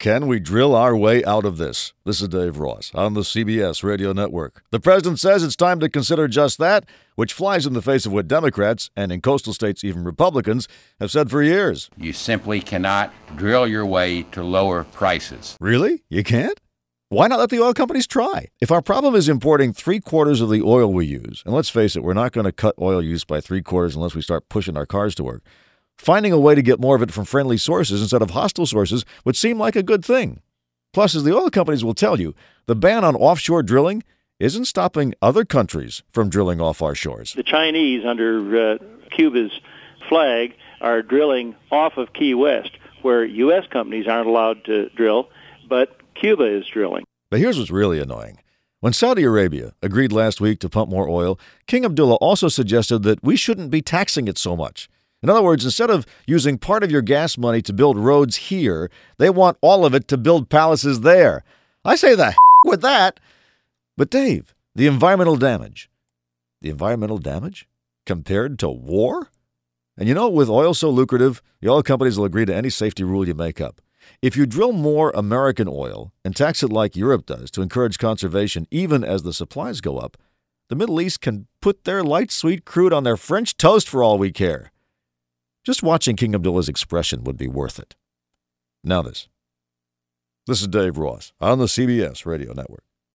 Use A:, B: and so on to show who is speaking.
A: Can we drill our way out of this? This is Dave Ross on the CBS Radio Network. The president says it's time to consider just that, which flies in the face of what Democrats, and in coastal states even Republicans, have said for years.
B: You simply cannot drill your way to lower prices.
A: Really? You can't? Why not let the oil companies try? If our problem is importing three quarters of the oil we use, and let's face it, we're not going to cut oil use by three quarters unless we start pushing our cars to work. Finding a way to get more of it from friendly sources instead of hostile sources would seem like a good thing. Plus, as the oil companies will tell you, the ban on offshore drilling isn't stopping other countries from drilling off our shores.
C: The Chinese, under uh, Cuba's flag, are drilling off of Key West, where U.S. companies aren't allowed to drill, but Cuba is drilling.
A: But here's what's really annoying. When Saudi Arabia agreed last week to pump more oil, King Abdullah also suggested that we shouldn't be taxing it so much. In other words, instead of using part of your gas money to build roads here, they want all of it to build palaces there. I say the with that. But Dave, the environmental damage. The environmental damage compared to war? And you know, with oil so lucrative, the oil companies will agree to any safety rule you make up. If you drill more American oil and tax it like Europe does to encourage conservation, even as the supplies go up, the Middle East can put their light sweet crude on their French toast for all we care. Just watching King Abdullah's expression would be worth it. Now, this. This is Dave Ross on the CBS Radio Network.